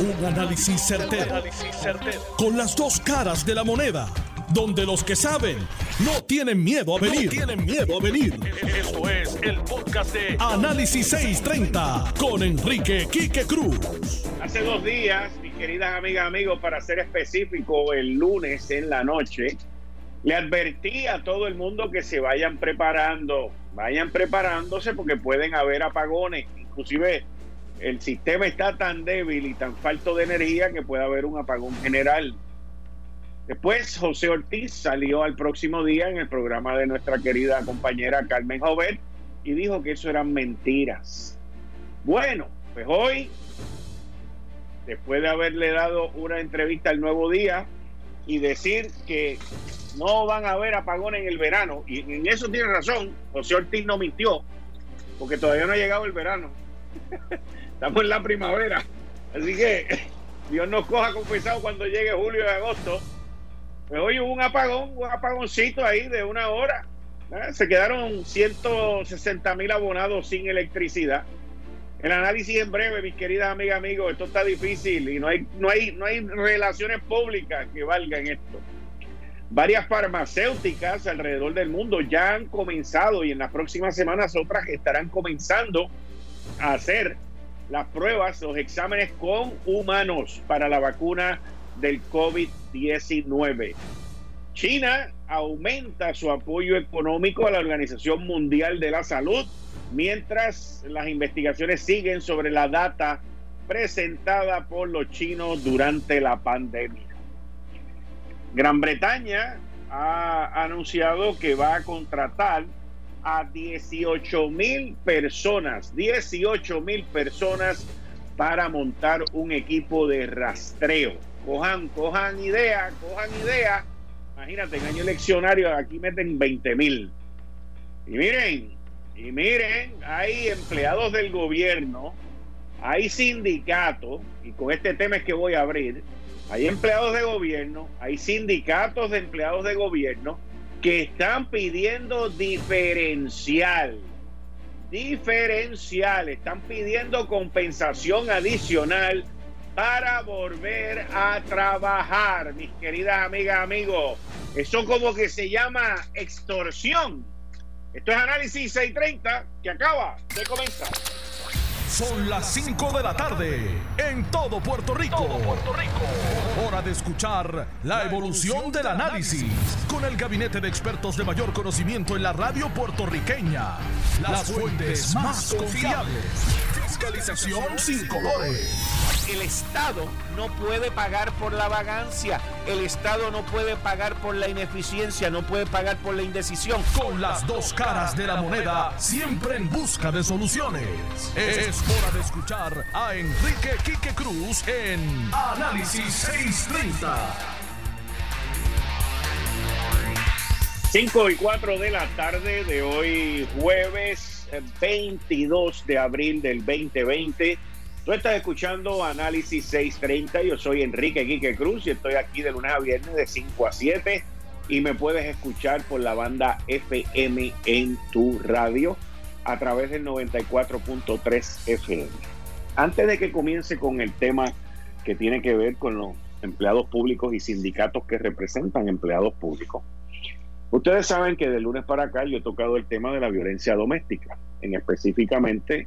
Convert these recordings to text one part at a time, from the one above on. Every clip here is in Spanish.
Un análisis certero, Con las dos caras de la moneda. Donde los que saben no tienen miedo a venir. tienen miedo a venir. Esto es el podcast de Análisis 630 con Enrique Quique Cruz. Hace dos días, mis queridas amigas, amigos, para ser específico, el lunes en la noche, le advertí a todo el mundo que se vayan preparando, vayan preparándose porque pueden haber apagones, inclusive el sistema está tan débil y tan falto de energía que puede haber un apagón general. Después José Ortiz salió al próximo día en el programa de nuestra querida compañera Carmen Jovet y dijo que eso eran mentiras. Bueno, pues hoy, después de haberle dado una entrevista al Nuevo Día y decir que no van a haber apagones en el verano, y en eso tiene razón, José Ortiz no mintió, porque todavía no ha llegado el verano. Estamos en la primavera. Así que Dios nos coja confesado cuando llegue julio y agosto. Pues hoy hubo un apagón, un apagoncito ahí de una hora. ¿eh? Se quedaron 160 mil abonados sin electricidad. El análisis en breve, mis queridas amigas, amigos, esto está difícil y no hay, no hay, no hay relaciones públicas que valgan esto. Varias farmacéuticas alrededor del mundo ya han comenzado y en las próximas semanas otras estarán comenzando a hacer las pruebas, los exámenes con humanos para la vacuna del COVID-19. China aumenta su apoyo económico a la Organización Mundial de la Salud, mientras las investigaciones siguen sobre la data presentada por los chinos durante la pandemia. Gran Bretaña ha anunciado que va a contratar a 18 mil personas, 18 mil personas para montar un equipo de rastreo. Cojan, cojan idea, cojan idea. Imagínate, en año eleccionario aquí meten 20 mil. Y miren, y miren, hay empleados del gobierno, hay sindicatos, y con este tema es que voy a abrir, hay empleados de gobierno, hay sindicatos de empleados de gobierno que están pidiendo diferencial. Diferencial, están pidiendo compensación adicional para volver a trabajar, mis queridas amigas, amigos. Eso como que se llama extorsión. Esto es Análisis 630 que acaba de comenzar. Son las 5 de la tarde en todo Puerto Rico. Puerto Rico. Hora de escuchar la evolución del análisis con el gabinete de expertos de mayor conocimiento en la radio puertorriqueña. Las fuentes más confiables. Fiscalización sin colores el Estado no puede pagar por la vagancia, el Estado no puede pagar por la ineficiencia, no puede pagar por la indecisión. Con las dos caras de la moneda, siempre en busca de soluciones. Es hora de escuchar a Enrique Quique Cruz en Análisis 630. 5 y 4 de la tarde de hoy, jueves 22 de abril del 2020. Tú estás escuchando Análisis 630. Yo soy Enrique Quique Cruz y estoy aquí de lunes a viernes de 5 a 7. Y me puedes escuchar por la banda FM en tu radio a través del 94.3 FM. Antes de que comience con el tema que tiene que ver con los empleados públicos y sindicatos que representan empleados públicos, ustedes saben que de lunes para acá yo he tocado el tema de la violencia doméstica, en específicamente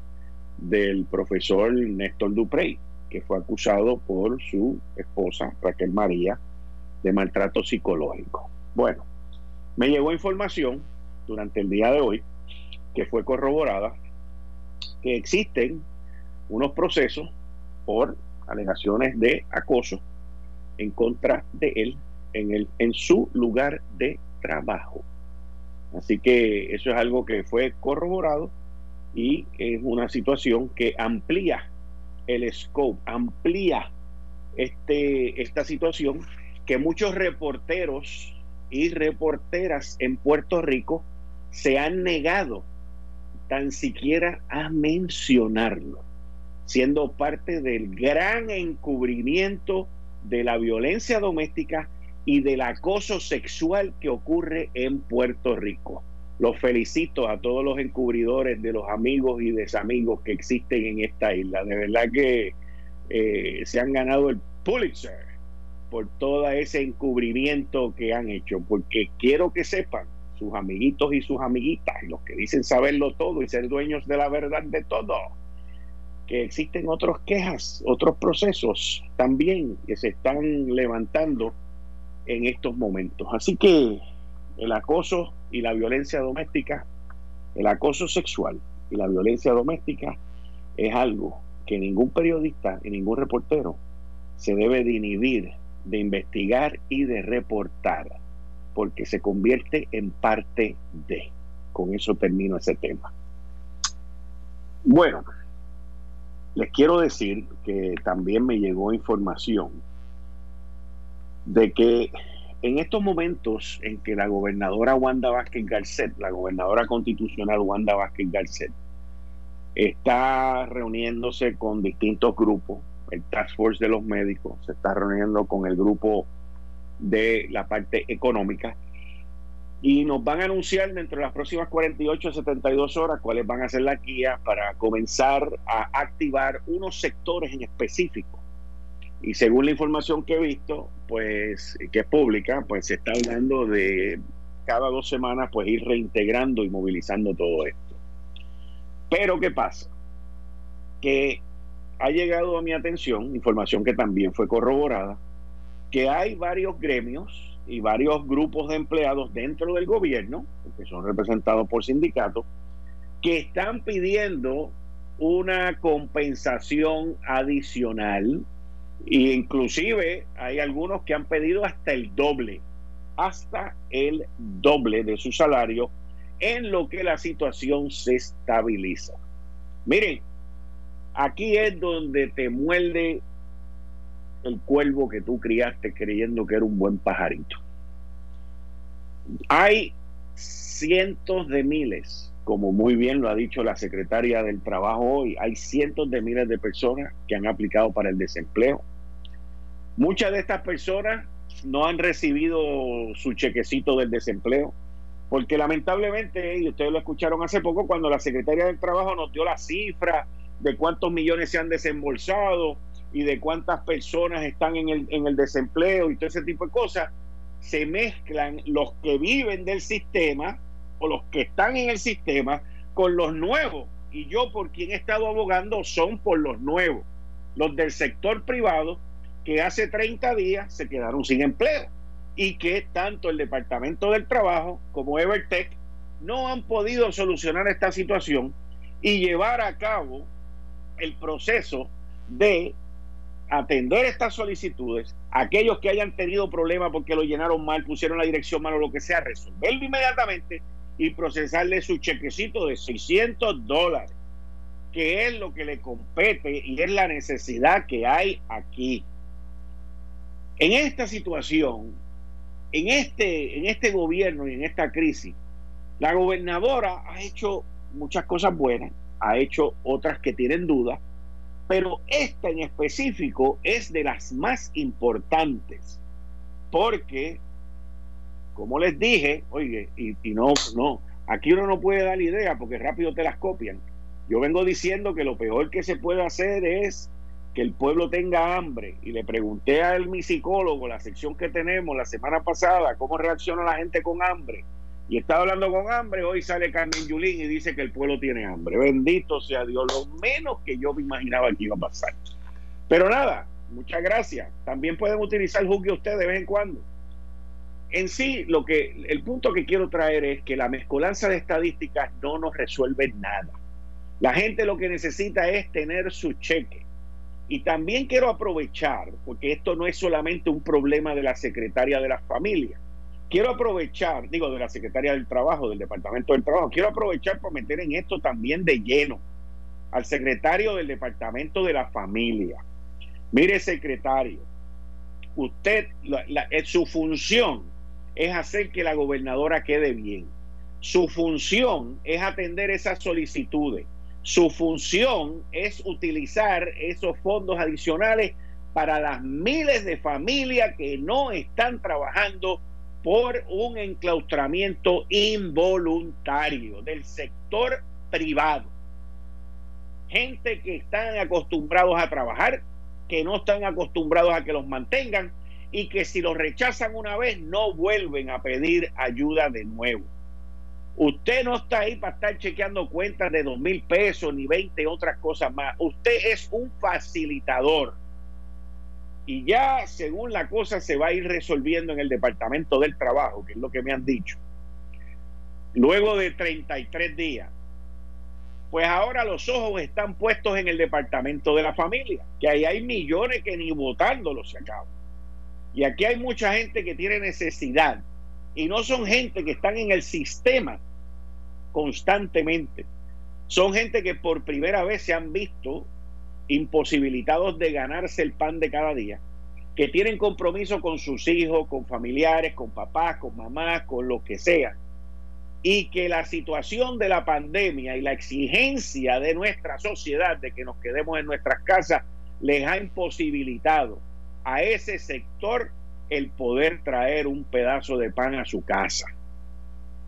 del profesor Néstor Duprey, que fue acusado por su esposa Raquel María de maltrato psicológico. Bueno, me llegó información durante el día de hoy que fue corroborada que existen unos procesos por alegaciones de acoso en contra de él en, el, en su lugar de trabajo. Así que eso es algo que fue corroborado y es una situación que amplía el scope, amplía este, esta situación que muchos reporteros y reporteras en Puerto Rico se han negado tan siquiera a mencionarlo, siendo parte del gran encubrimiento de la violencia doméstica y del acoso sexual que ocurre en Puerto Rico. Los felicito a todos los encubridores de los amigos y desamigos que existen en esta isla. De verdad que eh, se han ganado el Pulitzer por todo ese encubrimiento que han hecho, porque quiero que sepan sus amiguitos y sus amiguitas, los que dicen saberlo todo y ser dueños de la verdad de todo, que existen otras quejas, otros procesos también que se están levantando en estos momentos. Así que el acoso y la violencia doméstica, el acoso sexual y la violencia doméstica es algo que ningún periodista y ningún reportero se debe de inhibir de investigar y de reportar, porque se convierte en parte de. Con eso termino ese tema. Bueno, les quiero decir que también me llegó información de que en estos momentos en que la gobernadora Wanda Vázquez Garcet, la gobernadora constitucional Wanda Vázquez Garcet, está reuniéndose con distintos grupos el Task Force de los médicos, se está reuniendo con el grupo de la parte económica y nos van a anunciar dentro de las próximas 48 a 72 horas cuáles van a ser las guías para comenzar a activar unos sectores en específico. Y según la información que he visto, pues que es pública, pues se está hablando de cada dos semanas pues ir reintegrando y movilizando todo esto. Pero ¿qué pasa? Que ha llegado a mi atención, información que también fue corroborada, que hay varios gremios y varios grupos de empleados dentro del gobierno, que son representados por sindicatos, que están pidiendo una compensación adicional e inclusive hay algunos que han pedido hasta el doble, hasta el doble de su salario en lo que la situación se estabiliza. Miren, Aquí es donde te muerde el cuervo que tú criaste creyendo que era un buen pajarito. Hay cientos de miles, como muy bien lo ha dicho la secretaria del Trabajo hoy, hay cientos de miles de personas que han aplicado para el desempleo. Muchas de estas personas no han recibido su chequecito del desempleo, porque lamentablemente, y ustedes lo escucharon hace poco, cuando la secretaria del Trabajo nos dio la cifra de cuántos millones se han desembolsado y de cuántas personas están en el, en el desempleo y todo ese tipo de cosas, se mezclan los que viven del sistema o los que están en el sistema con los nuevos. Y yo por quien he estado abogando son por los nuevos, los del sector privado que hace 30 días se quedaron sin empleo y que tanto el Departamento del Trabajo como Evertech no han podido solucionar esta situación y llevar a cabo el proceso de atender estas solicitudes, aquellos que hayan tenido problemas porque lo llenaron mal, pusieron la dirección mal o lo que sea, resolverlo inmediatamente y procesarle su chequecito de 600 dólares, que es lo que le compete y es la necesidad que hay aquí. En esta situación, en este, en este gobierno y en esta crisis, la gobernadora ha hecho muchas cosas buenas, ha hecho otras que tienen dudas, pero esta en específico es de las más importantes, porque, como les dije, oye, y, no, no, aquí uno no puede dar idea porque rápido te las copian. Yo vengo diciendo que lo peor que se puede hacer es que el pueblo tenga hambre. Y le pregunté a mi psicólogo, la sección que tenemos la semana pasada, cómo reacciona la gente con hambre y estaba hablando con hambre, hoy sale Carmen Yulín y dice que el pueblo tiene hambre. Bendito sea Dios, lo menos que yo me imaginaba que iba a pasar. Pero nada, muchas gracias. También pueden utilizar Juzgue usted de vez en cuando. En sí, lo que el punto que quiero traer es que la mezcolanza de estadísticas no nos resuelve nada. La gente lo que necesita es tener su cheque. Y también quiero aprovechar, porque esto no es solamente un problema de la secretaria de las familias quiero aprovechar, digo, de la Secretaría del Trabajo, del Departamento del Trabajo, quiero aprovechar para meter en esto también de lleno al secretario del Departamento de la Familia. Mire, secretario, usted, eh, su función es hacer que la gobernadora quede bien. Su función es atender esas solicitudes. Su función es utilizar esos fondos adicionales para las miles de familias que no están trabajando por un enclaustramiento involuntario del sector privado. Gente que están acostumbrados a trabajar, que no están acostumbrados a que los mantengan y que si los rechazan una vez no vuelven a pedir ayuda de nuevo. Usted no está ahí para estar chequeando cuentas de dos mil pesos ni 20 otras cosas más. Usted es un facilitador. Y ya según la cosa se va a ir resolviendo en el Departamento del Trabajo, que es lo que me han dicho. Luego de 33 días, pues ahora los ojos están puestos en el Departamento de la Familia, que ahí hay millones que ni votándolo se acaban. Y aquí hay mucha gente que tiene necesidad y no son gente que están en el sistema constantemente. Son gente que por primera vez se han visto imposibilitados de ganarse el pan de cada día, que tienen compromiso con sus hijos, con familiares, con papás, con mamás, con lo que sea, y que la situación de la pandemia y la exigencia de nuestra sociedad de que nos quedemos en nuestras casas les ha imposibilitado a ese sector el poder traer un pedazo de pan a su casa.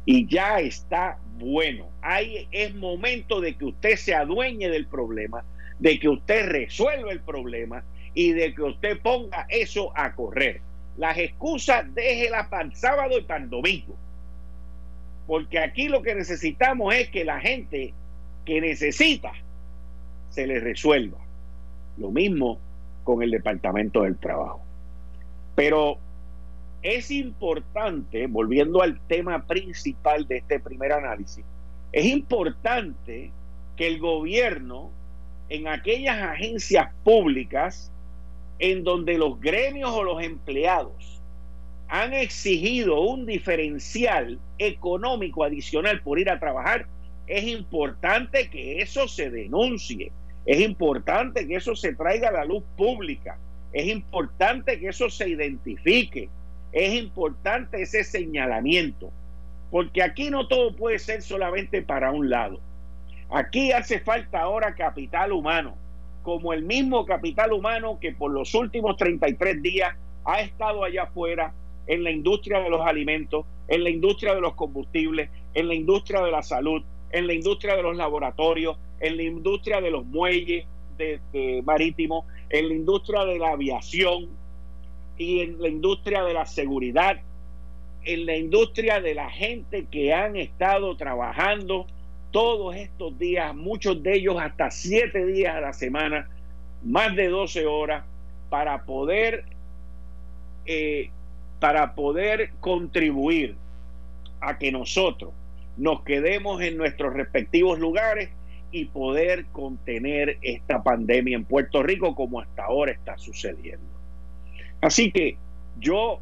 Y ya está bueno. Ahí es momento de que usted se adueñe del problema, de que usted resuelva el problema y de que usted ponga eso a correr. Las excusas déjelas para el sábado y para el domingo. Porque aquí lo que necesitamos es que la gente que necesita se le resuelva. Lo mismo con el Departamento del Trabajo. Pero es importante, volviendo al tema principal de este primer análisis, es importante que el gobierno en aquellas agencias públicas en donde los gremios o los empleados han exigido un diferencial económico adicional por ir a trabajar, es importante que eso se denuncie, es importante que eso se traiga a la luz pública, es importante que eso se identifique. Es importante ese señalamiento. Porque aquí no todo puede ser solamente para un lado. Aquí hace falta ahora capital humano, como el mismo capital humano que por los últimos 33 días ha estado allá afuera en la industria de los alimentos, en la industria de los combustibles, en la industria de la salud, en la industria de los laboratorios, en la industria de los muelles marítimos, en la industria de la aviación y en la industria de la seguridad, en la industria de la gente que han estado trabajando todos estos días, muchos de ellos hasta siete días a la semana, más de 12 horas, para poder, eh, para poder contribuir a que nosotros nos quedemos en nuestros respectivos lugares y poder contener esta pandemia en Puerto Rico como hasta ahora está sucediendo. Así que yo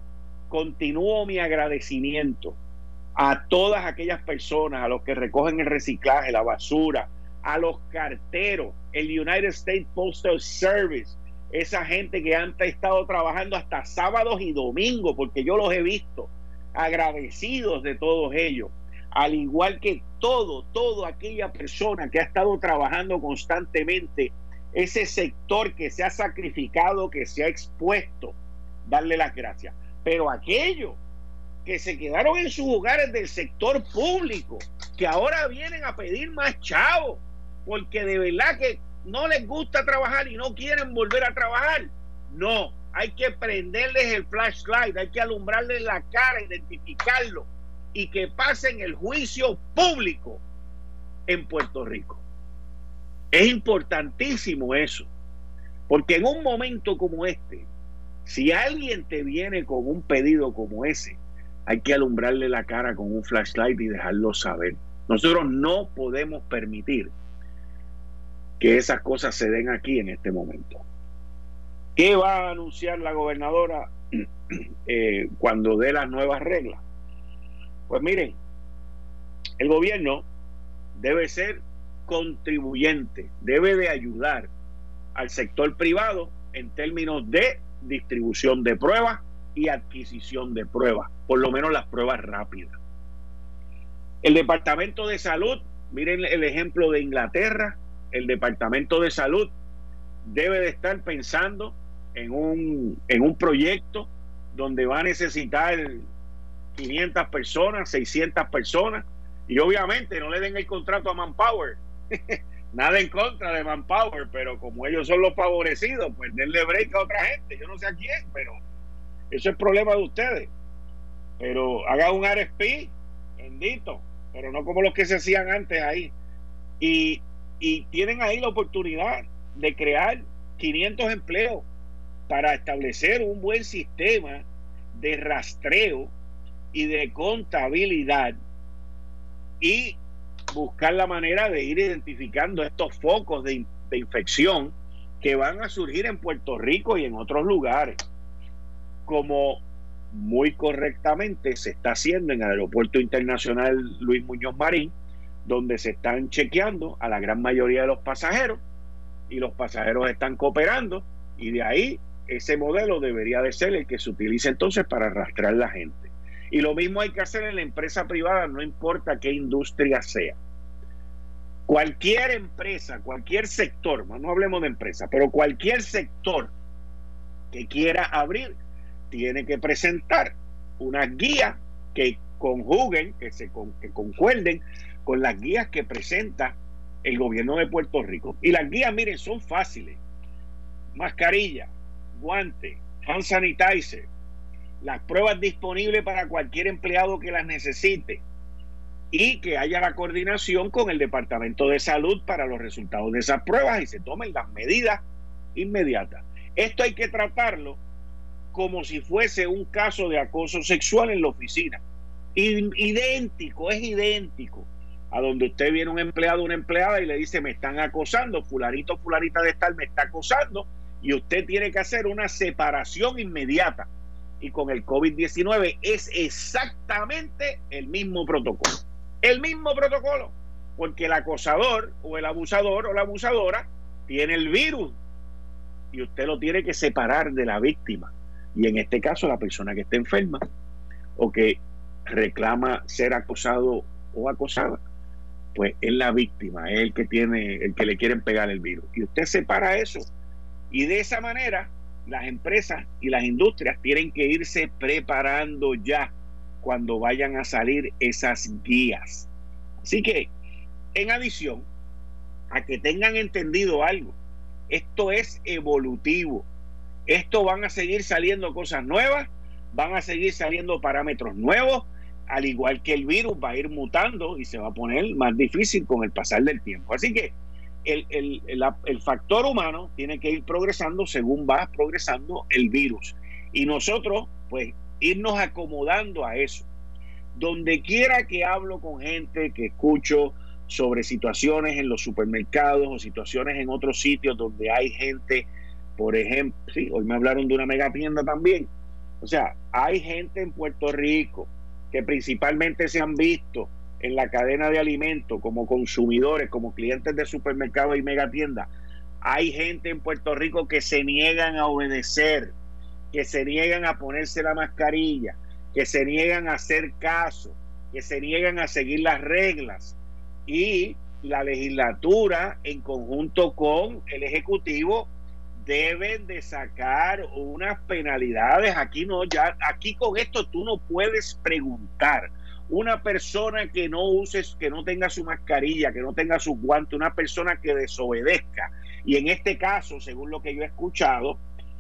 continúo mi agradecimiento a todas aquellas personas, a los que recogen el reciclaje, la basura, a los carteros, el United States Postal Service, esa gente que han estado trabajando hasta sábados y domingos, porque yo los he visto, agradecidos de todos ellos al igual que todo, toda aquella persona que ha estado trabajando constantemente, ese sector que se ha sacrificado, que se ha expuesto, darle las gracias. Pero aquellos que se quedaron en sus hogares del sector público, que ahora vienen a pedir más chavos, porque de verdad que no les gusta trabajar y no quieren volver a trabajar. No, hay que prenderles el flashlight, hay que alumbrarles la cara, identificarlo y que pasen el juicio público en Puerto Rico. Es importantísimo eso, porque en un momento como este, si alguien te viene con un pedido como ese, hay que alumbrarle la cara con un flashlight y dejarlo saber. Nosotros no podemos permitir que esas cosas se den aquí en este momento. ¿Qué va a anunciar la gobernadora eh, cuando dé las nuevas reglas? Pues miren, el gobierno debe ser contribuyente, debe de ayudar al sector privado en términos de distribución de pruebas y adquisición de pruebas, por lo menos las pruebas rápidas. El Departamento de Salud, miren el ejemplo de Inglaterra, el Departamento de Salud debe de estar pensando en un, en un proyecto donde va a necesitar 500 personas, 600 personas, y obviamente no le den el contrato a Manpower, Nada en contra de Manpower, pero como ellos son los favorecidos, pues denle break a otra gente. Yo no sé a quién, pero eso es problema de ustedes. Pero haga un RFP, bendito, pero no como los que se hacían antes ahí. Y, y tienen ahí la oportunidad de crear 500 empleos para establecer un buen sistema de rastreo y de contabilidad y buscar la manera de ir identificando estos focos de, infección que van a surgir en Puerto Rico y en otros lugares, como muy correctamente se está haciendo en el Aeropuerto Internacional Luis Muñoz Marín, donde se están chequeando a la gran mayoría de los pasajeros y los pasajeros están cooperando y de ahí ese modelo debería de ser el que se utilice entonces para arrastrar la gente. Y lo mismo hay que hacer en la empresa privada, no importa qué industria sea. Cualquier empresa, cualquier sector, no hablemos de empresa, pero cualquier sector que quiera abrir, tiene que presentar una guía que conjuguen, que se que concuerden con las guías que presenta el gobierno de Puerto Rico. Y las guías, miren, son fáciles. Mascarilla, guante, hand sanitizer, las pruebas disponibles para cualquier empleado que las necesite y que haya la coordinación con el Departamento de Salud para los resultados de esas pruebas y se tomen las medidas inmediatas. Esto hay que tratarlo como si fuese un caso de acoso sexual en la oficina. Idéntico, es idéntico a donde usted viene un empleado, una empleada y le dice me están acosando, fularito, fularita de estar me está acosando y usted tiene que hacer una separación inmediata y con el COVID-19 es exactamente el mismo protocolo. El mismo protocolo, porque el acosador o el abusador o la abusadora tiene el virus y usted lo tiene que separar de la víctima. Y en este caso la persona que está enferma o que reclama ser acosado o acosada, pues es la víctima, es el que tiene, el que le quieren pegar el virus. Y usted separa eso. Y de esa manera las empresas y las industrias tienen que irse preparando ya cuando vayan a salir esas guías. Así que, en adición a que tengan entendido algo, esto es evolutivo. Esto van a seguir saliendo cosas nuevas, van a seguir saliendo parámetros nuevos, al igual que el virus va a ir mutando y se va a poner más difícil con el pasar del tiempo. Así que el, el, factor humano tiene que ir progresando según va progresando el virus. Y nosotros, pues, irnos acomodando a eso. Donde quiera que hablo con gente, que escucho sobre situaciones en los supermercados o situaciones en otros sitios donde hay gente, por ejemplo, sí, hoy me hablaron de una mega tienda también. O sea, hay gente en Puerto Rico que principalmente se han visto en la cadena de alimentos como consumidores, como clientes de supermercados y megatiendas, hay gente en Puerto Rico que se niegan a obedecer, que se niegan a ponerse la mascarilla, que se niegan a hacer caso, que se niegan a seguir las reglas. Y la legislatura, en conjunto con el Ejecutivo, deben de sacar unas penalidades. Aquí no, ya, aquí con esto tú no puedes preguntar una persona que no use, que no tenga su mascarilla, que no tenga sus guantes, una persona que desobedezca. Y en este caso, según lo que yo he escuchado,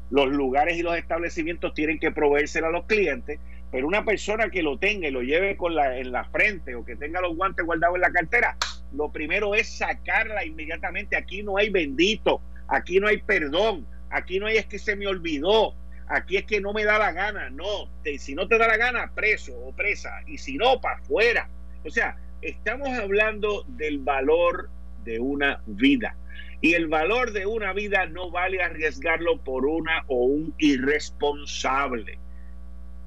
los lugares y los establecimientos tienen que proveérselo a los clientes, pero una persona que lo tenga y lo lleve con la, en la frente o que tenga los guantes guardados en la cartera, lo primero es sacarla inmediatamente. Aquí no hay bendito, aquí no hay perdón, aquí no hay es que se me olvidó, Aquí es que no me da la gana, no. si no te da la gana, preso o presa. Y si no, para afuera. O sea, estamos hablando del valor de una vida. Y el valor de una vida no vale arriesgarlo por una o un irresponsable.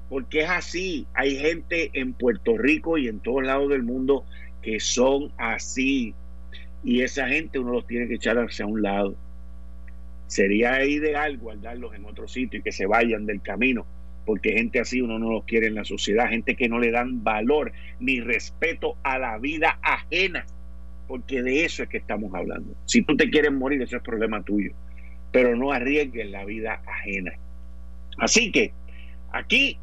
Porque es así. Hay gente en Puerto Rico y en todos lados del mundo que son así. Y esa gente uno los tiene que echar hacia un lado. Sería ideal guardarlos en otro sitio y que se vayan del camino, porque gente así uno no los quiere en la sociedad, gente que no le dan valor ni respeto a la vida ajena, porque de eso es que estamos hablando. Si tú te quieres morir, eso es problema tuyo, pero no arriesgues la vida ajena. Así que aquí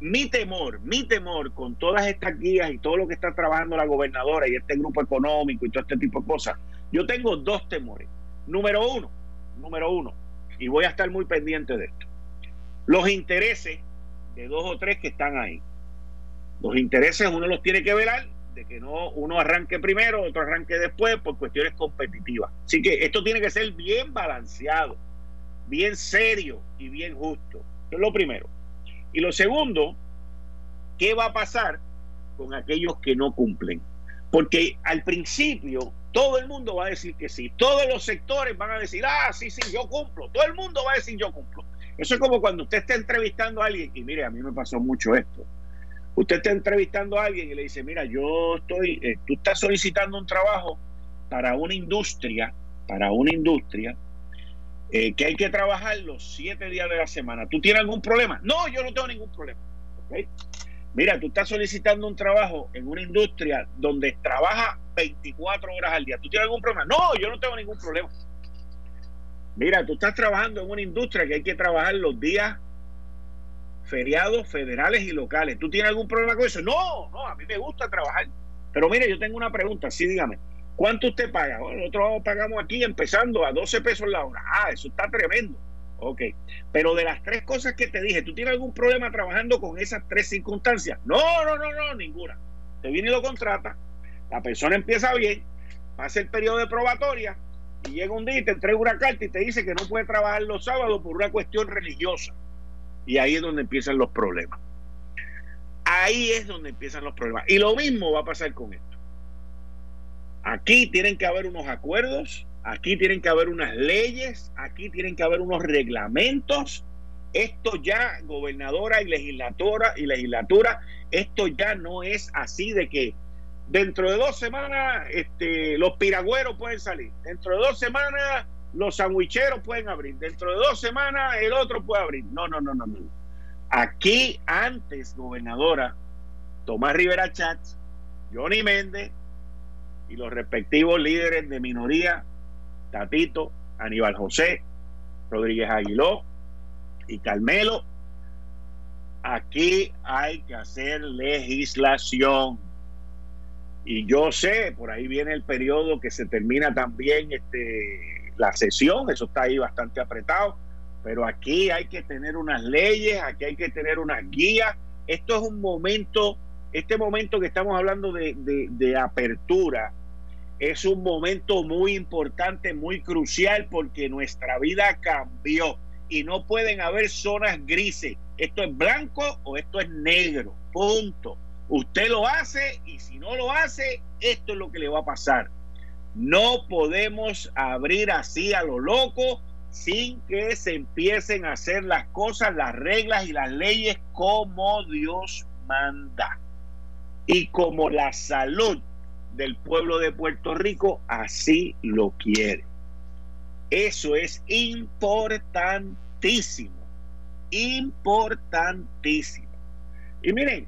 mi temor, mi temor con todas estas guías y todo lo que está trabajando la gobernadora y este grupo económico y todo este tipo de cosas, Yo tengo dos temores. Número uno, número uno, y voy a estar muy pendiente de esto. Los intereses de dos o tres que están ahí. Los intereses uno los tiene que velar de que no uno arranque primero, otro arranque después por cuestiones competitivas. Así que esto tiene que ser bien balanceado, bien serio y bien justo. Eso es lo primero. Y lo segundo, ¿qué va a pasar con aquellos que no cumplen? Porque al principio todo el mundo va a decir que sí. Todos los sectores van a decir, ah, sí, sí, yo cumplo. Todo el mundo va a decir, yo cumplo. Eso es como cuando usted está entrevistando a alguien, y mire, a mí me pasó mucho esto. Usted está entrevistando a alguien y le dice, mira, yo estoy, eh, tú estás solicitando un trabajo para una industria, para una industria, eh, que hay que trabajar los siete días de la semana. ¿Tú tienes algún problema? No, yo no tengo ningún problema. Mira, tú estás solicitando un trabajo en una industria donde trabaja 24 horas al día. ¿Tú tienes algún problema? No, yo no tengo ningún problema. Mira, tú estás trabajando en una industria que hay que trabajar los días feriados federales y locales. ¿Tú tienes algún problema con eso? No, no, a mí me gusta trabajar. Pero mire, yo tengo una pregunta, sí, dígame. ¿Cuánto usted paga? Bueno, nosotros pagamos aquí empezando a 12 pesos la hora. Ah, eso está tremendo. Ok, pero de las tres cosas que te dije, ¿tú tienes algún problema trabajando con esas tres circunstancias? No, no, no, no, ninguna. Te viene y lo contrata, la persona empieza bien, pasa el periodo de probatoria y llega un día y te entrega una carta y te dice que no puede trabajar los sábados por una cuestión religiosa. Y ahí es donde empiezan los problemas. Ahí es donde empiezan los problemas. Y lo mismo va a pasar con esto. Aquí tienen que haber unos acuerdos Aquí tienen que haber unas leyes, aquí tienen que haber unos reglamentos. Esto ya, gobernadora y legislatura y legislatura, esto ya no es así de que dentro de dos semanas este, los piragüeros pueden salir, dentro de dos semanas los sandwicheros pueden abrir, dentro de dos semanas el otro puede abrir. No, no, no, no, no. Aquí antes, gobernadora, Tomás Rivera Chats, Johnny Méndez y los respectivos líderes de minoría Tatito, Aníbal José, Rodríguez Aguiló y Carmelo. Aquí hay que hacer legislación. Y yo sé, por ahí viene el periodo que se termina también este, la sesión, eso está ahí bastante apretado, pero aquí hay que tener unas leyes, aquí hay que tener unas guías. Esto es un momento, este momento que estamos hablando de, de apertura, es un momento muy importante, muy crucial, porque nuestra vida cambió y no pueden haber zonas grises. Esto es blanco o esto es negro. Punto. Usted lo hace y si no lo hace, esto es lo que le va a pasar. No podemos abrir así a lo loco sin que se empiecen a hacer las cosas, las reglas y las leyes como Dios manda. Y como la salud del pueblo de Puerto Rico así lo quiere. Eso es importantísimo, importantísimo. Y miren,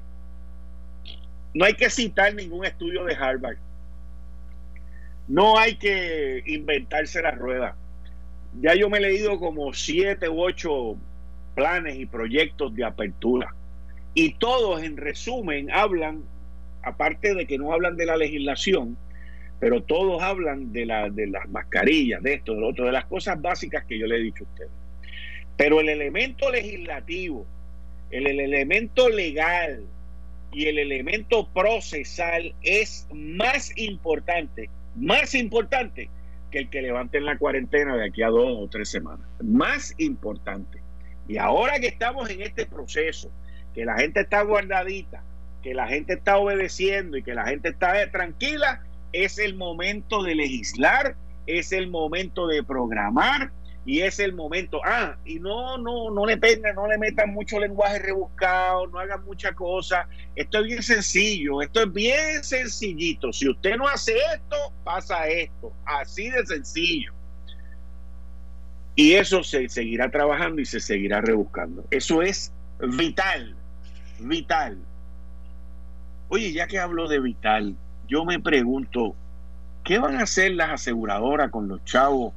no hay que citar ningún estudio de Harvard. No hay que inventarse la rueda. Ya yo me he leído como siete u ocho planes y proyectos de apertura. Y todos, en resumen, hablan aparte de que no hablan de la legislación, pero todos hablan de, la, de las mascarillas, de esto, de lo otro, de las cosas básicas que yo le he dicho a ustedes. Pero el elemento legislativo, el, el elemento legal y el elemento procesal es más importante, más importante que el que levanten la cuarentena de aquí a dos o tres semanas. Más importante. Y ahora que estamos en este proceso, que la gente está guardadita, que la gente está obedeciendo y que la gente está tranquila, es el momento de legislar, es el momento de programar y es el momento, ah, y no, no, no le tengan, no le metan mucho lenguaje rebuscado, no hagan mucha cosa. Esto es bien sencillo, esto es bien sencillito. Si usted no hace esto, pasa esto, así de sencillo. Y eso se seguirá trabajando y se seguirá rebuscando. Eso es vital, vital. Oye, ya que hablo de Vital, yo me pregunto, ¿qué van a hacer las aseguradoras con los chavos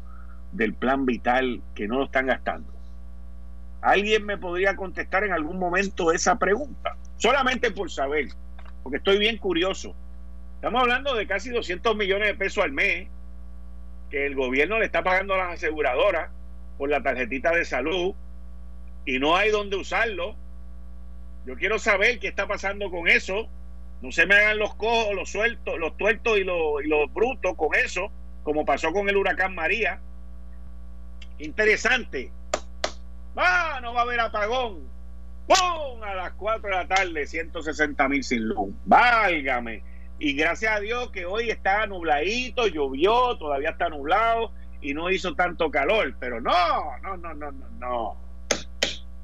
del plan Vital que no lo están gastando? ¿Alguien me podría contestar en algún momento esa pregunta? Solamente por saber, porque estoy bien curioso. Estamos hablando de casi 200 millones de pesos al mes. que el gobierno le está pagando a las aseguradoras por la tarjetita de salud y no hay donde usarlo. Yo quiero saber qué está pasando con eso. No se me hagan los cojos, los sueltos, los tuertos y los, brutos con eso, como pasó con el huracán María. Interesante. Ah, no va a haber apagón. ¡Pum! A las 4 de la tarde, 160 mil sin luz. Válgame. Y gracias a Dios que hoy está nubladito, llovió, todavía está nublado y no hizo tanto calor. Pero no, no, no, no, no, no.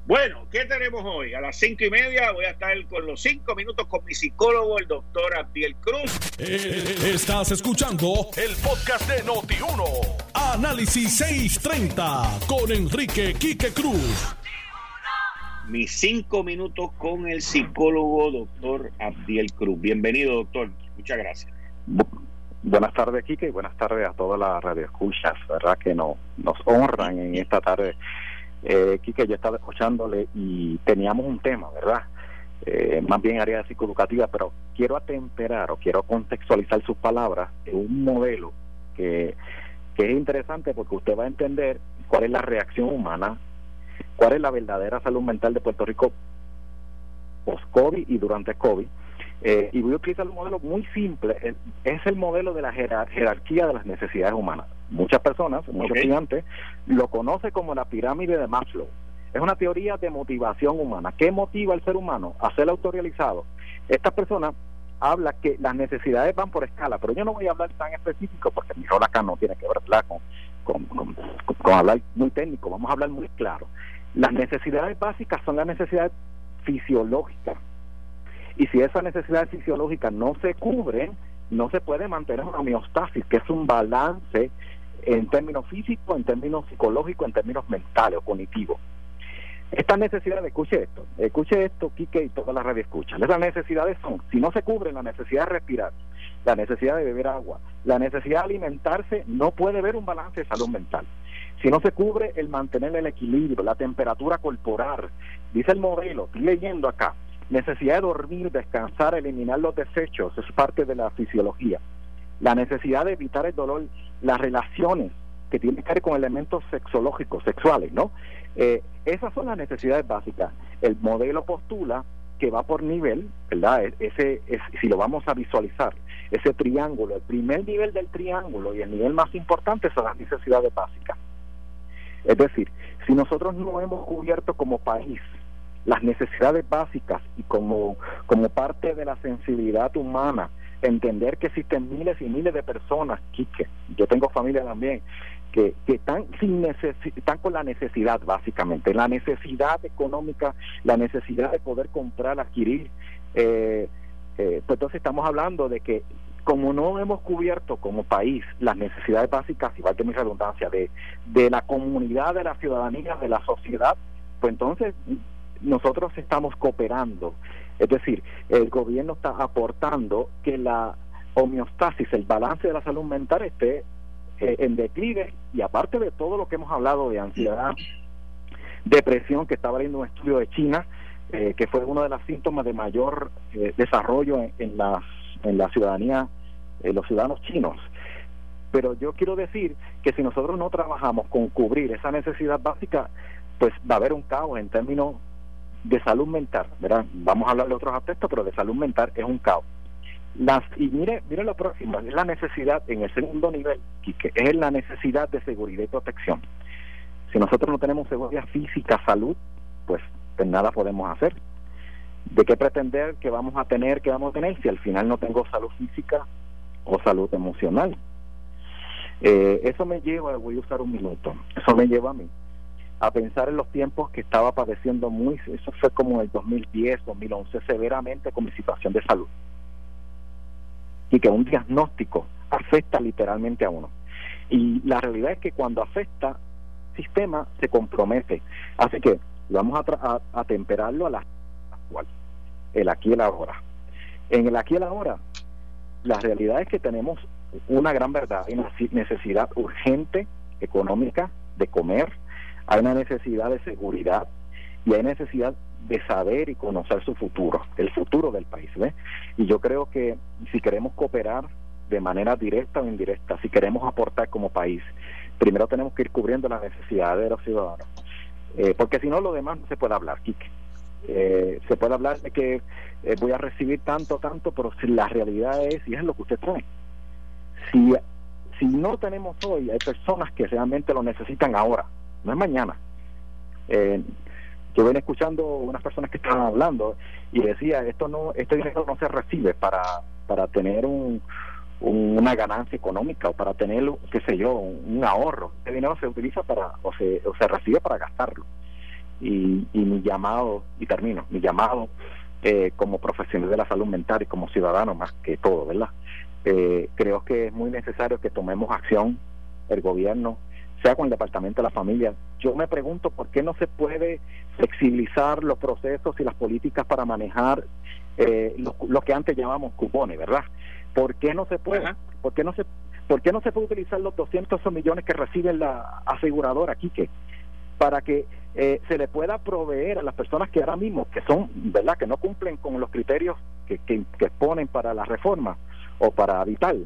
Bueno, ¿qué tenemos hoy? A las cinco y media voy a estar con los cinco minutos con mi psicólogo, el doctor Abdiel Cruz. Eh, estás escuchando el podcast de Noti1. Análisis 630 con Enrique Quique Cruz. Mis cinco minutos con el psicólogo, doctor Abdiel Cruz. Bienvenido, doctor. Muchas gracias. buenas tardes, Quique, y buenas tardes a todas las radioescuchas, ¿verdad? Que no, nos honran en esta tarde eh, Quique, yo estaba escuchándole y teníamos un tema, ¿verdad? Eh, más bien área psicoeducativa, pero quiero atemperar o quiero contextualizar sus palabras en un modelo que, es interesante porque usted va a entender cuál es la reacción humana, cuál es la verdadera salud mental de Puerto Rico post-COVID y durante COVID. Eh, y voy a utilizar un modelo muy simple, es el modelo de la jerarquía de las necesidades humanas muchas personas, muchos estudiantes, lo conoce como la pirámide de Maslow. Es una teoría de motivación humana. ¿Qué motiva al ser humano a ser autorrealizado? Esta persona habla que las necesidades van por escala, pero yo no voy a hablar tan específico porque mi rol acá no tiene que ver con, con, con, hablar muy técnico, vamos a hablar muy claro. Las necesidades básicas son las necesidades fisiológicas. Y si esas necesidades fisiológicas no se cubren, no se puede mantener una homeostasis, que es un balance en términos físicos, en términos psicológicos, en términos mentales o cognitivos. Estas necesidades, escuche esto, escuche esto, Quique y toda la radio escucha. Esas necesidades son, si no se cubren la necesidad de respirar, la necesidad de beber agua, la necesidad de alimentarse, no puede haber un balance de salud mental. Si no se cubre el mantener el equilibrio, la temperatura corporal, dice el modelo, estoy leyendo acá, necesidad de dormir, descansar, eliminar los desechos, es parte de la fisiología. La necesidad de evitar el dolor las relaciones que tienen que ver con elementos sexológicos, sexuales, ¿no? Eh, esas son las necesidades básicas. El modelo postula que va por nivel, ¿verdad? E-, ese, es, si lo vamos a visualizar, ese triángulo, el primer nivel del triángulo y el nivel más importante son las necesidades básicas. Es decir, si nosotros no hemos cubierto como país las necesidades básicas y como, como parte de la sensibilidad humana entender que existen miles y miles de personas, Quique, yo tengo familia también, que, que están, sin están con la necesidad, básicamente, la necesidad económica, la necesidad de poder comprar, adquirir. Eh, eh, pues entonces estamos hablando de que como no hemos cubierto como país las necesidades básicas, igual que mi redundancia, de, de la comunidad, de la ciudadanía, de la sociedad, pues entonces nosotros estamos cooperando es decir, el gobierno está aportando que la homeostasis, el balance de la salud mental esté eh, en declive y aparte de todo lo que hemos hablado de ansiedad, depresión, que estaba leyendo un estudio de China, eh, que fue uno de los síntomas de mayor eh, desarrollo en, en, la, en la ciudadanía, en los ciudadanos chinos. Pero yo quiero decir que si nosotros no trabajamos con cubrir esa necesidad básica, pues va a haber un caos en términos de salud mental, ¿verdad? Vamos a hablar de otros aspectos, pero de salud mental es un caos. Las, y mire, mire lo próximo, es la necesidad en el segundo nivel, que es la necesidad de seguridad y protección. Si nosotros no tenemos seguridad física, salud, pues, pues nada podemos hacer. ¿De qué pretender que vamos a tener, que vamos a tener, si al final no tengo salud física o salud emocional? Eh, eso me lleva, voy a usar un minuto, eso me lleva a mí a pensar en los tiempos que estaba padeciendo muy, eso fue como el 2010, 2011, severamente con mi situación de salud. Y que un diagnóstico afecta literalmente a uno. Y la realidad es que cuando afecta, el sistema se compromete. Así que vamos a, a, temperarlo a la actual, el aquí y el ahora. En el aquí y el ahora, la realidad es que tenemos una gran verdad, una necesidad urgente económica de comer, hay una necesidad de seguridad y hay necesidad de saber y conocer su futuro, el futuro del país. Y yo creo que si queremos cooperar de manera directa o indirecta, si queremos aportar como país, primero tenemos que ir cubriendo las necesidades de los ciudadanos. Eh, porque si no, lo demás no se puede hablar, Quique. Eh, se puede hablar de que eh, voy a recibir tanto, tanto, pero si la realidad es, y es lo que usted trae, si, si no tenemos hoy, hay personas que realmente lo necesitan ahora, no es mañana. Eh, yo venía escuchando unas personas que estaban hablando y decía, esto no, este dinero no se recibe para, para tener un, una ganancia económica o para tener, qué sé yo, un, ahorro. Este dinero se utiliza para, o se, o se recibe para gastarlo. Y, y mi llamado, y termino, mi llamado eh, como profesional de la salud mental y como ciudadano más que todo, ¿verdad? Eh, creo que es muy necesario que tomemos acción, el gobierno, sea con el Departamento de la Familia. Yo me pregunto por qué no se puede flexibilizar los procesos y las políticas para manejar eh, lo, que antes llamamos cupones, ¿verdad? ¿Por qué no se puede? ¿Por qué no se, por qué no se puede utilizar los 200 millones que recibe la aseguradora, Quique? Para que eh, se le pueda proveer a las personas que ahora mismo, que son, ¿verdad?, que no cumplen con los criterios que, que, que ponen para la reforma o para Vital,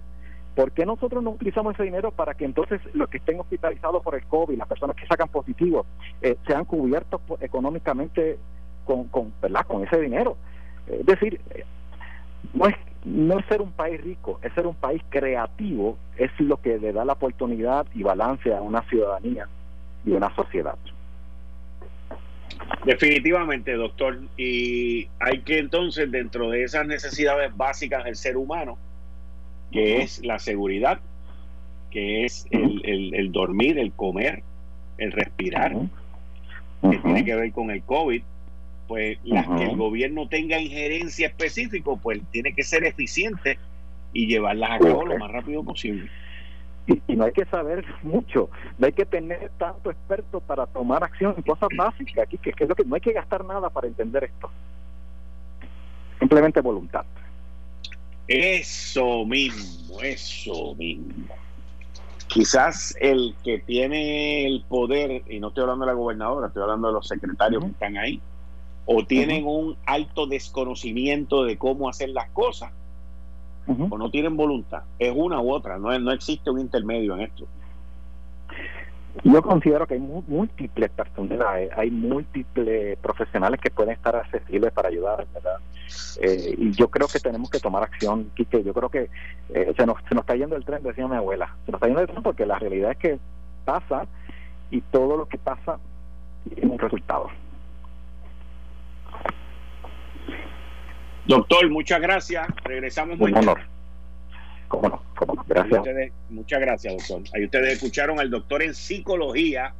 ¿por qué nosotros no utilizamos ese dinero para que entonces los que estén hospitalizados por el COVID, las personas que sacan positivos, eh, sean cubiertos económicamente con, con, con ese dinero? Es decir, eh, no es, no es ser un país rico, es ser un país creativo, es lo que le da la oportunidad y balance a una ciudadanía y una sociedad. Definitivamente, doctor. Y hay que entonces, dentro de esas necesidades básicas del ser humano, que es la seguridad, que es el, el, dormir, el comer, el respirar, que tiene que ver con el COVID, pues las que el gobierno tenga injerencia específica, pues tiene que ser eficiente y llevarlas a cabo lo más rápido posible. Y, no hay que saber mucho, no hay que tener tanto experto para tomar acción en cosas básicas aquí, que, que es lo que no hay que gastar nada para entender esto. Simplemente voluntad. Eso mismo, eso mismo. Quizás el que tiene el poder, y no estoy hablando de la gobernadora, estoy hablando de los secretarios que están ahí, o tienen un alto desconocimiento de cómo hacer las cosas, o no tienen voluntad. Es una u otra, no, no existe un intermedio en esto. Yo considero que hay múltiples personas, hay múltiples profesionales que pueden estar accesibles para ayudar, ¿verdad? Eh, y yo creo que tenemos que tomar acción, Quique. Yo creo que eh, se, nos, se nos está yendo el tren, decía mi abuela. Se nos está yendo el tren porque la realidad es que pasa y todo lo que pasa tiene un resultado. Doctor, muchas gracias. Regresamos un honor. ¿Cómo no? Gracias. muchas gracias, doctor. Ahí ustedes escucharon al doctor en psicología,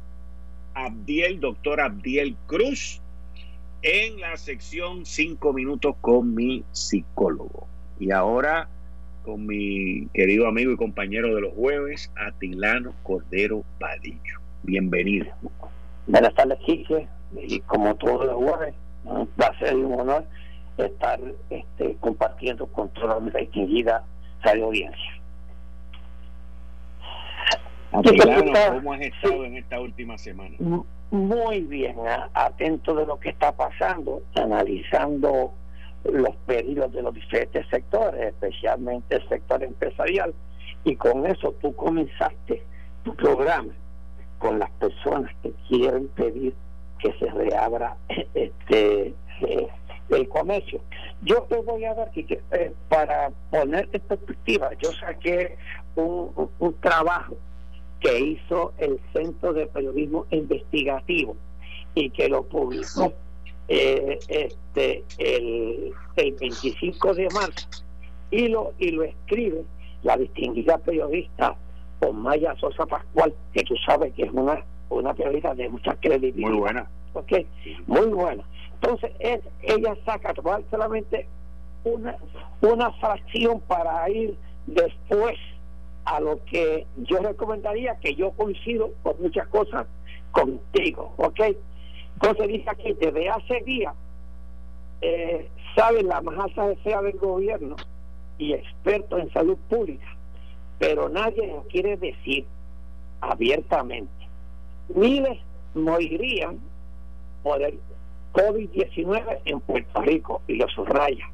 Abdiel, doctor Abdiel Cruz, en la sección Cinco minutos con mi psicólogo. Y ahora con mi querido amigo y compañero de los jueves, Atilano Cordero Vadillo. Bienvenido. Buenas tardes, Quique. Y como todos los jueves, un placer y un honor estar este, compartiendo con toda mi distinguida radio audiencia. ¿Cómo has estado en esta última semana? Muy bien, atento de lo que está pasando, analizando los pedidos de los diferentes sectores, especialmente el sector empresarial, y con eso tú comenzaste tu programa con las personas que quieren pedir que se reabra este eh, el comercio. Yo te voy a dar eh, para poner en perspectiva, yo saqué un, trabajo que hizo el Centro de Periodismo Investigativo y que lo publicó eh, este el, el 25 de marzo. Y lo y lo escribe la distinguida periodista Maya Sosa Pascual que tú sabes que es una una periodista de mucha credibilidad. Muy buena. Okay muy buena. Entonces, ella saca solamente una, una fracción para ir después a lo que yo recomendaría, que yo coincido con muchas cosas contigo, ¿ok? Entonces dice aquí, desde hace días, eh, saben la alta desea del gobierno y expertos en salud pública, pero nadie lo quiere decir abiertamente. Miles morirían por el COVID-19 en Puerto Rico y lo subraya.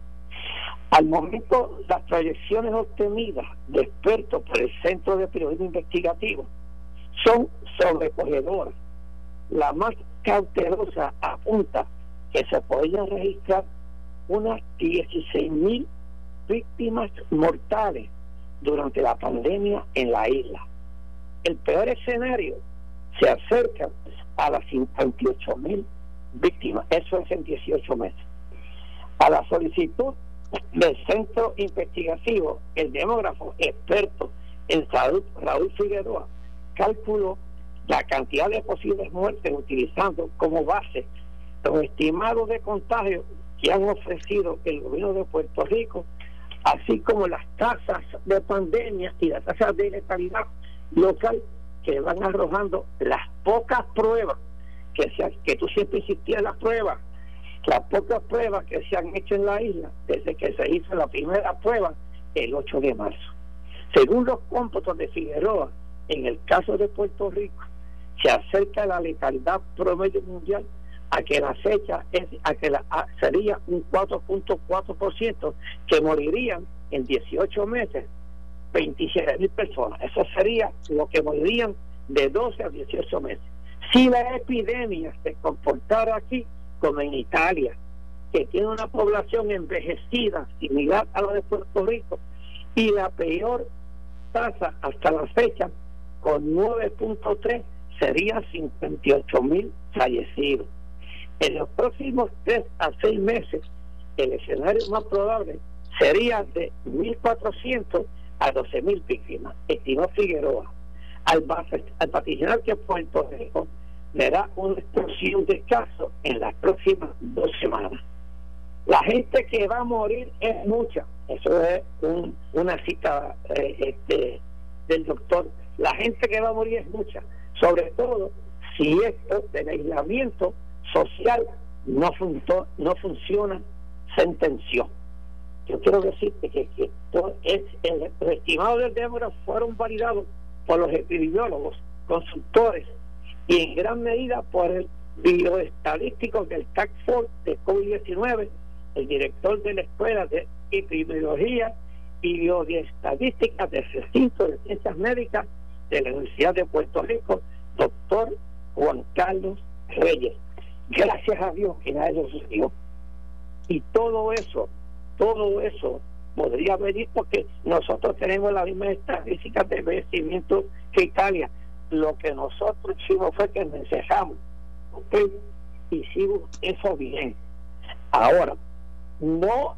Al momento, las proyecciones obtenidas de expertos por el Centro de Periodismo Investigativo son sobrecogedoras. La más cautelosa apunta que se podrían registrar unas 16 mil víctimas mortales durante la pandemia en la isla. El peor escenario se acerca a las 58 mil víctimas, eso es en 18 meses. A la solicitud del centro investigativo, el demógrafo experto en salud, Raúl Figueroa, calculó la cantidad de posibles muertes utilizando como base los estimados de contagio que han ofrecido el gobierno de Puerto Rico, así como las tasas de pandemia y las tasas de letalidad local que van arrojando las pocas pruebas que, se, que tú siempre insistías las pruebas, las pocas pruebas que se han hecho en la isla desde que se hizo la primera prueba el 8 de marzo. Según los cómputos de Figueroa, en el caso de Puerto Rico, se acerca la letalidad promedio mundial a que la fecha es a que la, sería un 4.4% que morirían en 18 meses 27 mil personas. Eso sería lo que morirían de 12 a 18 meses. Si la epidemia se comportara aquí como en Italia, que tiene una población envejecida similar a la de Puerto Rico, y la peor tasa hasta la fecha, con 9.3, sería 58 mil fallecidos. En los próximos 3 a 6 meses, el escenario más probable sería de 1.400 a 12.000 víctimas, estimó Figueroa. Al, al vaticinar que Puerto Rico verá una explosión de casos en las próximas dos semanas. La gente que va a morir es mucha. Eso es una cita eh, este, del doctor. La gente que va a morir es mucha. Sobre todo si esto del aislamiento social no, no funciona, sentenció. Yo quiero decirte que, que es, el, los estimados del demora fueron validados por los epidemiólogos, consultores y en gran medida por el bioestadístico del Tax Force de COVID-19, el director de la Escuela de Epidemiología y Bioestadística del Recinto de Ciencias Médicas de la Universidad de Puerto Rico, doctor Juan Carlos Reyes. Gracias a Dios que nada eso sucedió. Y todo eso, todo eso podría venir porque nosotros tenemos las mismas estadísticas de vencimiento que Italia lo que nosotros hicimos fue que nos encejamos, ¿ok? Hicimos eso bien. Ahora, no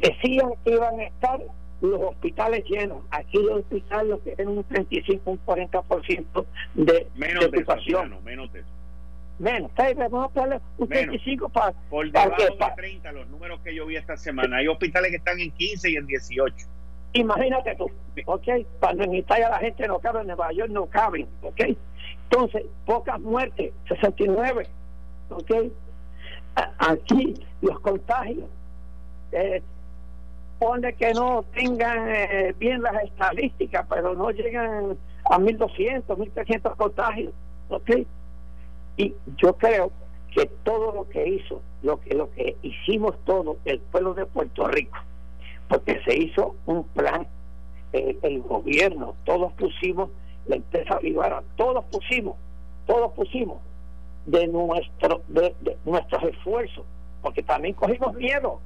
decían que iban a estar los hospitales llenos. Aquí los hospitales tienen un 35, un 40% de, menos de ocupación. menos de eso. Menos, vamos a ponerle un 35 para... Por debajo de 30, los números que yo vi esta semana. Hay hospitales que están en 15 y en 18. Imagínate tú, ¿ok? Cuando en Italia la gente no cabe, en Nueva York no cabe, ¿ok? Entonces, pocas muertes, 69, ¿ok? Aquí los contagios, eh, pone que no tengan eh, bien las estadísticas, pero no llegan a 1.200, 1.300 contagios, ¿ok? Y yo creo que todo lo que hizo, lo que, lo que hicimos todo el pueblo de Puerto Rico, porque se hizo un plan, eh, el gobierno, todos pusimos, la empresa privada, todos pusimos, todos pusimos de nuestro de, nuestros esfuerzos, porque también cogimos miedo.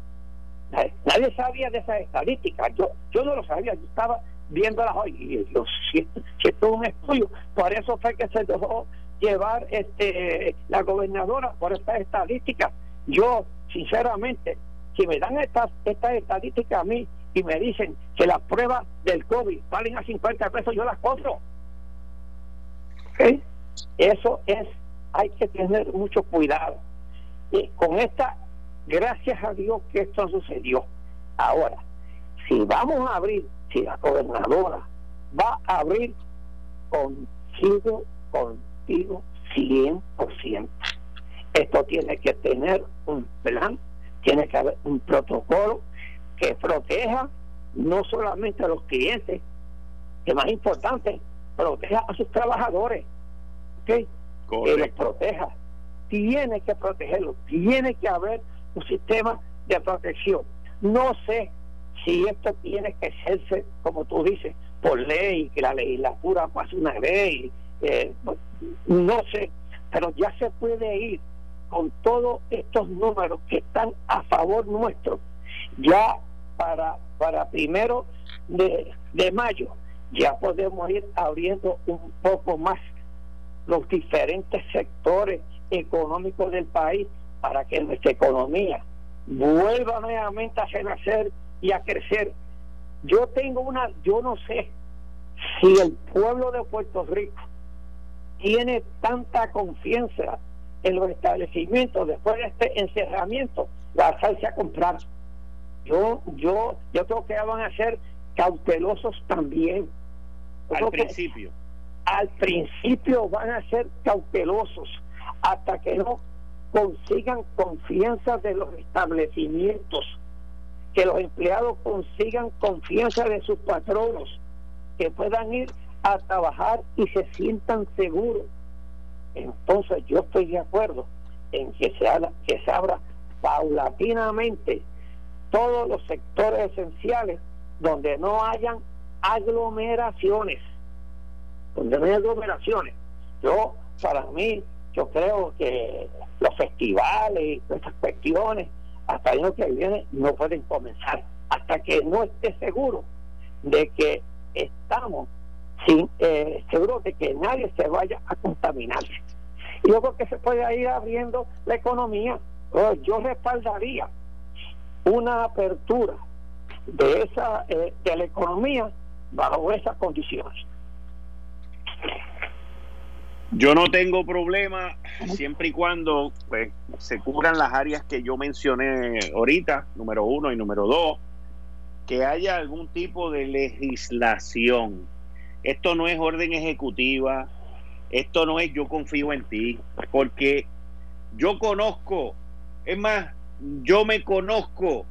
Nadie sabía de esas estadísticas, yo yo no lo sabía, yo estaba viéndolas hoy y yo siento, siento un estudio, por eso fue que se dejó llevar este la gobernadora por estas estadísticas. Yo, sinceramente, si me dan estas esta estadísticas a mí y me dicen que las pruebas del COVID valen a 50 pesos, yo las compro. Eso es, hay que tener mucho cuidado. Y con esta, gracias a Dios que esto sucedió. Ahora, si vamos a abrir, si la gobernadora va a abrir contigo, contigo 100%. Esto tiene que tener un plan tiene que haber un protocolo que proteja no solamente a los clientes, que más importante, proteja a sus trabajadores, que los proteja. Tiene que protegerlos, tiene que haber un sistema de protección. No sé si esto tiene que hacerse, como tú dices, por ley, que la legislatura pase una ley, eh, no sé, pero ya se puede ir con todos estos números que están a favor nuestro, ya para, para primero de, de mayo, ya podemos ir abriendo un poco más los diferentes sectores económicos del país para que nuestra economía vuelva nuevamente a renacer y a crecer. Yo tengo una, yo no sé si el pueblo de Puerto Rico tiene tanta confianza en los establecimientos después de este encerramiento, la salsa a comprar. Yo, yo, yo creo que van a ser cautelosos también. al principio. Al principio van a ser cautelosos hasta que no consigan confianza de los establecimientos, que los empleados consigan confianza de sus patronos, que puedan ir a trabajar y se sientan seguros. Entonces yo estoy de acuerdo en que se, abra, que se abra paulatinamente todos los sectores esenciales donde no hayan aglomeraciones, donde no hay aglomeraciones. Yo, para mí, yo creo que los festivales y estas cuestiones hasta el año que viene no pueden comenzar hasta que no esté seguro de que estamos eh, seguro de que nadie se vaya a contaminarse. Y yo creo que se puede ir abriendo la economía. Yo respaldaría una apertura de esa eh, de la economía bajo esas condiciones. Yo no tengo problema siempre y cuando pues, se cubran las áreas que yo mencioné ahorita, número uno y número dos, que haya algún tipo de legislación. Esto no es orden ejecutiva, esto no es yo confío en ti, porque yo conozco, es más, yo me conozco,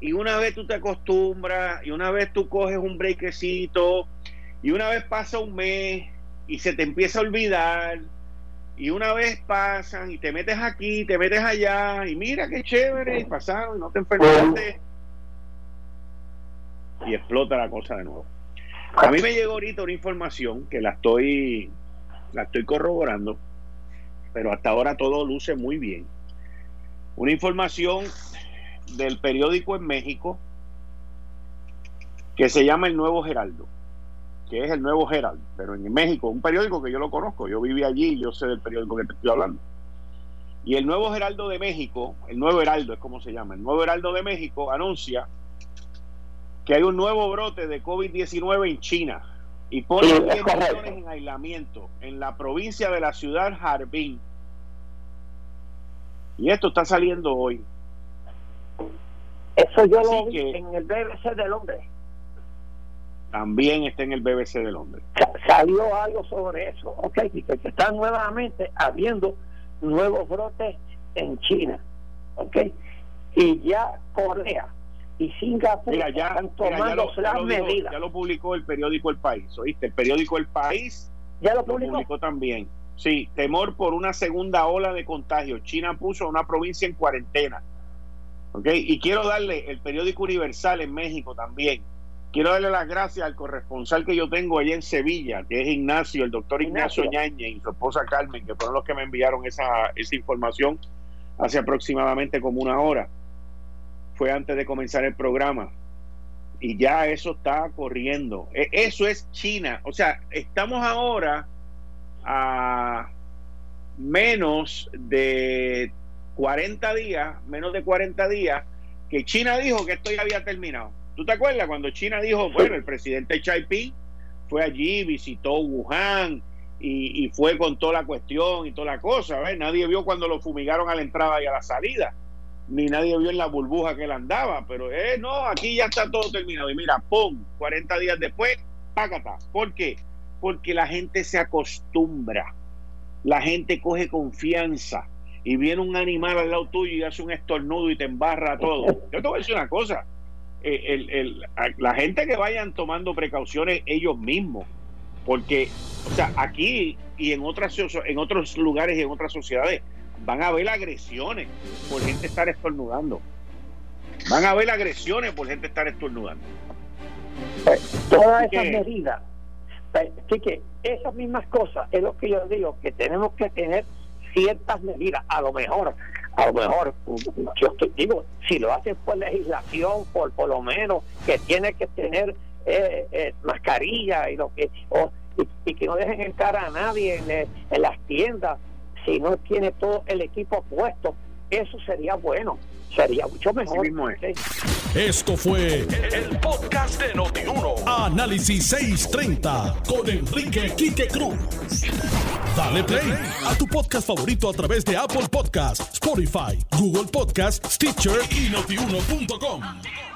y una vez tú te acostumbras, y una vez tú coges un breakcito, y una vez pasa un mes, y se te empieza a olvidar y una vez pasan y te metes aquí, te metes allá y mira qué chévere y pasaron y no te enfermaste y explota la cosa de nuevo. A mí me llegó ahorita una información que la estoy la estoy corroborando, pero hasta ahora todo luce muy bien. Una información del periódico en México que se llama El Nuevo Geraldo que es el Nuevo Herald, pero en México, un periódico que yo lo conozco, yo viví allí, yo sé del periódico que te estoy hablando. Y el Nuevo Heraldo de México, el Nuevo Heraldo es como se llama, el Nuevo Heraldo de México anuncia que hay un nuevo brote de COVID-19 en China y pone sí, millones en aislamiento en la provincia de la ciudad Harbin. Y esto está saliendo hoy. Eso yo lo vi en el BBC de Londres también está en el BBC de Londres. Salió algo sobre eso, ok, que están nuevamente habiendo nuevos brotes en China, ok, y ya Corea y Singapur ya, están tomando las medidas. ya lo publicó el periódico El País, ¿oíste? El periódico El País ya lo publicó, lo publicó también. Sí, temor por una segunda ola de contagio. China puso a una provincia en cuarentena. ¿Ok? Y quiero darle el periódico Universal en México también Quiero darle las gracias al corresponsal que yo tengo allá en Sevilla, que es Ignacio, el doctor Ignacio, Ñañez y su esposa Carmen, que fueron los que me enviaron esa, esa información hace aproximadamente como una hora. Fue antes de comenzar el programa. Y ya eso está corriendo. E, eso es China. O sea, estamos ahora a menos de 40 días, menos de 40 días, que China dijo que esto ya había terminado ¿Tú te acuerdas cuando China dijo, bueno, el presidente Xi Jinping fue allí, visitó Wuhan y, fue con toda la cuestión y toda la cosa? ¿ves? Nadie vio cuando lo fumigaron a la entrada y a la salida, ni nadie vio en la burbuja que él andaba, pero eh, no, aquí ya está todo terminado. Y mira, ¡pum! 40 días después, págata. ¿Por qué? Porque la gente se acostumbra, la gente coge confianza y viene un animal al lado tuyo y hace un estornudo y te embarra todo. Yo te voy a decir una cosa, eh, el, la gente que vayan tomando precauciones ellos mismos, porque, o sea, aquí y en otras en otros lugares y en otras sociedades van a haber agresiones por gente estar estornudando. Van a haber agresiones por gente estar estornudando. Pues, todas esas medidas, así que esas mismas cosas es lo que yo digo, que tenemos que tener ciertas medidas, a lo mejor, a lo mejor, yo estoy, digo, si lo hacen por legislación, por por lo menos, que tiene que tener eh, eh, mascarilla y lo que y, que no dejen entrar a nadie en, eh, en las tiendas si no tiene todo el equipo puesto, eso sería bueno sería mucho mejor. Esto fue el, podcast de Notiuno. Análisis 630 con Enrique Quique Cruz. Dale play a tu podcast favorito a través de Apple Podcasts, Spotify, Google Podcasts, Stitcher y notiuno.com.